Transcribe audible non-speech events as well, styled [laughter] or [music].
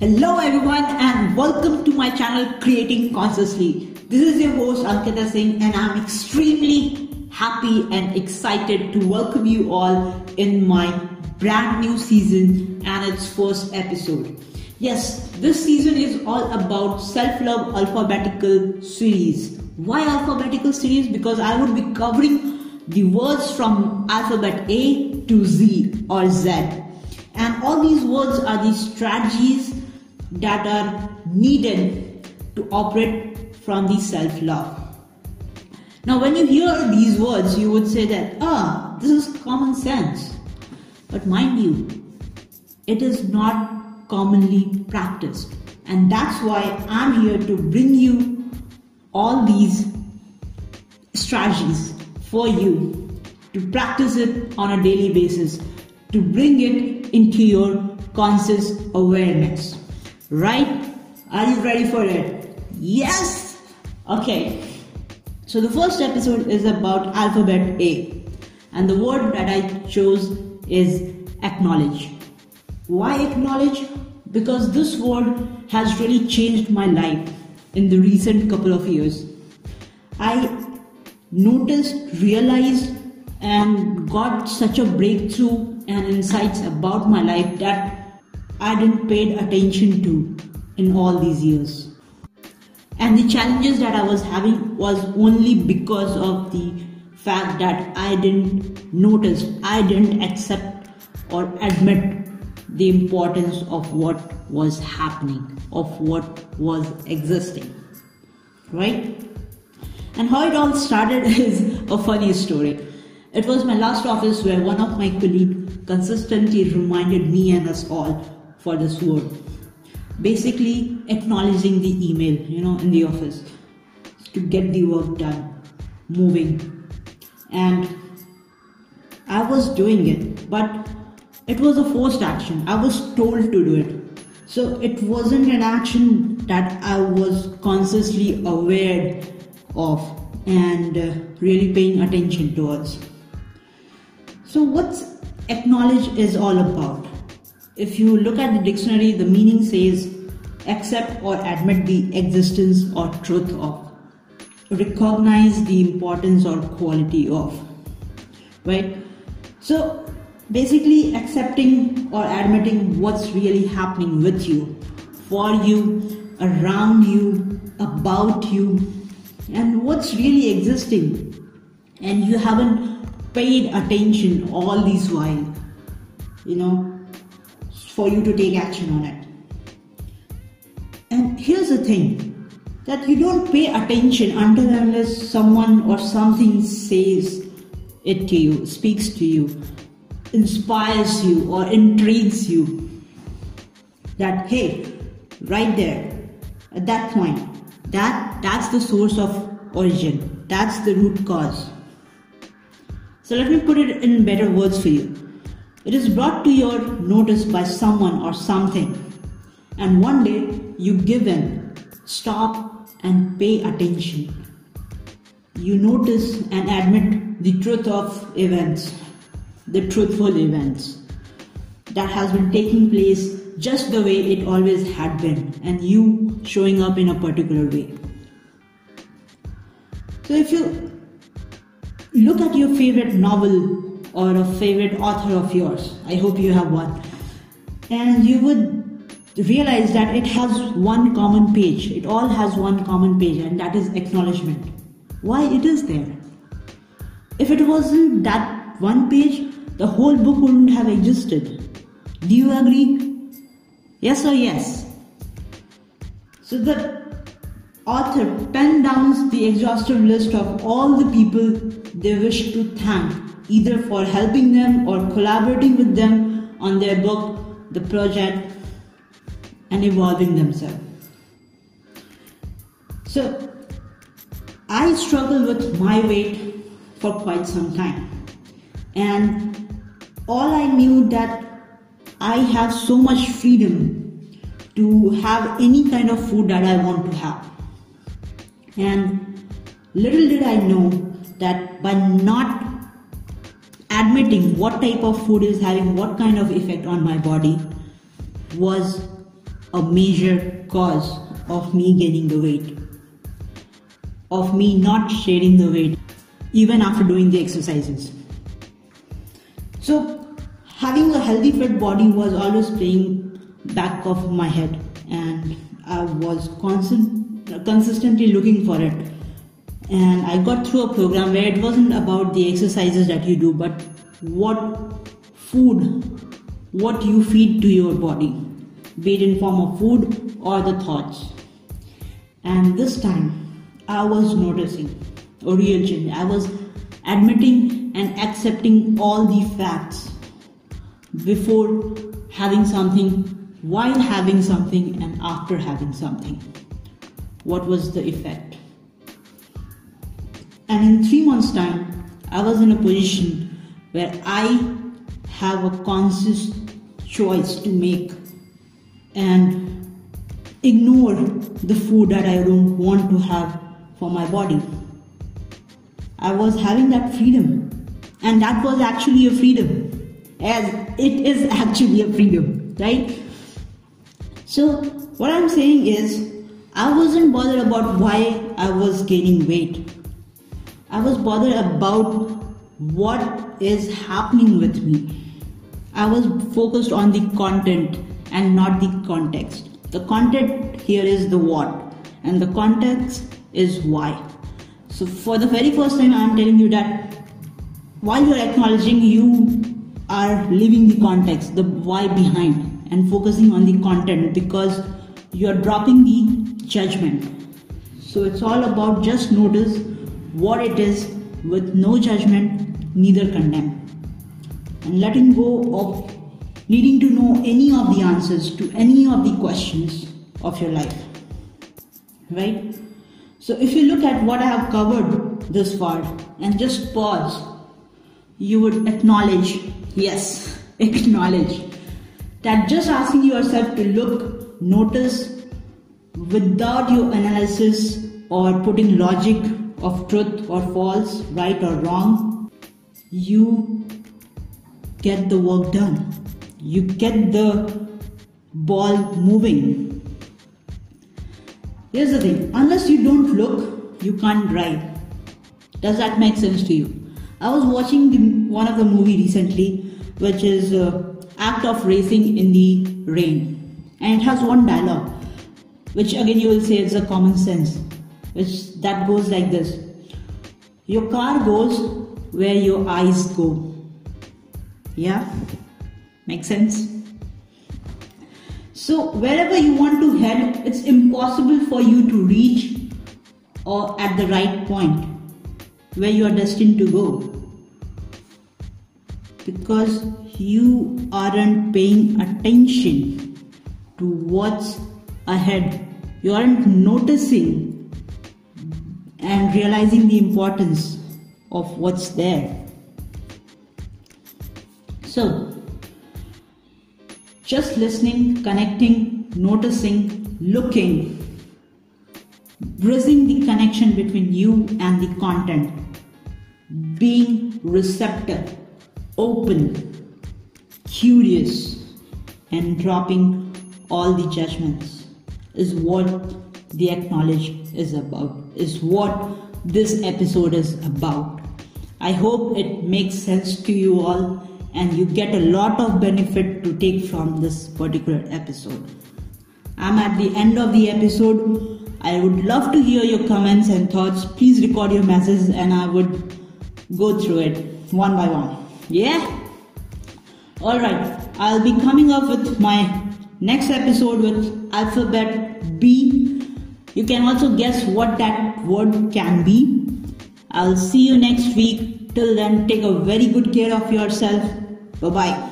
Hello everyone and welcome to my channel Creating Consciously. This is your host Ankita Singh and I'm extremely happy and excited to welcome you all in my brand new season and its first episode. Yes, this season is all about self-love alphabetical series. Why alphabetical series? Because I would be covering the words from alphabet A to Z or Z. And all these words are the strategies that are needed to operate from the self love. Now, when you hear these words, you would say that, ah, this is common sense. But mind you, it is not commonly practiced. And that's why I'm here to bring you all these strategies for you to practice it on a daily basis, to bring it into your conscious awareness. Right? Are you ready for it? Yes! Okay. So the first episode is about alphabet A. And the word that I chose is acknowledge. Why acknowledge? Because this word has really changed my life in the recent couple of years. I noticed, realized, and got such a breakthrough and insights about my life that I didn't pay attention to in all these years. And the challenges that I was having was only because of the fact that I didn't notice, I didn't accept or admit the importance of what was happening, of what was existing. Right? And how it all started [laughs] is a funny story. It was my last office where one of my colleagues consistently reminded me and us all for this word. Basically, acknowledging the email, you know, in the office to get the work done, moving. And I was doing it, but it was a forced action. I was told to do it. So it wasn't an action that I was consciously aware of and uh, really paying attention towards. So, what's acknowledge is all about? If you look at the dictionary, the meaning says accept or admit the existence or truth of, recognize the importance or quality of, right? So basically, accepting or admitting what's really happening with you, for you, around you, about you, and what's really existing, and you haven't paid attention all these while, you know, for you to take action on it. And here's the thing that you don't pay attention until unless someone or something says it to you, speaks to you, inspires you, or intrigues you. That hey, right there, at that point, that that's the source of origin. That's the root cause. So let me put it in better words for you. It is brought to your notice by someone or something, and one day you give in, stop, and pay attention. You notice and admit the truth of events, the truthful events that has been taking place just the way it always had been, and you showing up in a particular way. So, if you look at your favorite novel or a favorite author of yours. I hope you have one. And you would realize that it has one common page. It all has one common page, and that is acknowledgement. Why it is there? If it wasn't that one page, the whole book wouldn't have existed. Do you agree? Yes or yes? So the author penned down the exhaustive list of all the people they wish to thank either for helping them or collaborating with them on their book, the project, and evolving themselves. So, I struggled with my weight for quite some time, and all I knew that I have so much freedom to have any kind of food that I want to have. And little did I know that by not admitting what type of food is having what kind of effect on my body was a major cause of me gaining the weight, of me not shedding the weight even after doing the exercises. So, having a healthy fit body was always playing back of my head, and I was constant, consistently looking for it. And I got through a program where it wasn't about the exercises that you do, but what food, what you feed to your body, be it in form of food or the thoughts. And this time, I was noticing a real change. I was admitting and accepting all the facts before having something, while having something, and after having something. What was the effect? And in three months' time, I was in a position where I have a conscious choice to make and ignore the food that I don't want to have for my body. I was having that freedom, and that was actually a freedom, as it is [laughs] actually a freedom, right? So, what I'm saying is, I wasn't bothered about why I was gaining weight. I was bothered about what is happening with me. I was focused on the content and not the context. The content here is the what, and the context is why. So, for the very first time, I am telling you that while you are acknowledging, you are leaving the context, the why behind, and focusing on the content because you are dropping the judgment. So, it's all about just notice what it is with no judgment, neither condemn, and letting go of needing to know any of the answers to any of the questions of your life. Right? So, if you look at what I have covered this far and just pause, you would acknowledge, yes, [laughs] acknowledge that just asking yourself to look, notice without your analysis or putting logic of truth or false, right or wrong, you get the work done you get the ball moving. Here's the thing unless you don't look, you can't drive. Does that make sense to you? I was watching the, one of the movie recently, which is uh, Art of Racing in the Rain, and it has one dialogue, which again you will say is a common sense, which that goes like this: Your car goes where your eyes go. Yeah. Make sense? So, wherever you want to head, it's impossible for you to reach or at the right point where you are destined to go because you aren't paying attention to what's ahead. You aren't noticing and realizing the importance of what's there. So, just listening, connecting, noticing, looking, bridging the connection between you and the content, being receptive, open, curious, and dropping all the judgments is what the acknowledge is about, is what this episode is about. I hope it makes sense to you all and you get a lot of benefit to take from this particular episode. I'm at the end of the episode. I would love to hear your comments and thoughts. Please record your messages and I would go through it one by one. Yeah? Alright, I'll be coming up with my next episode with alphabet B. You can also guess what that word can be. I'll see you next week. Till then, take a very good care of yourself. Bye bye.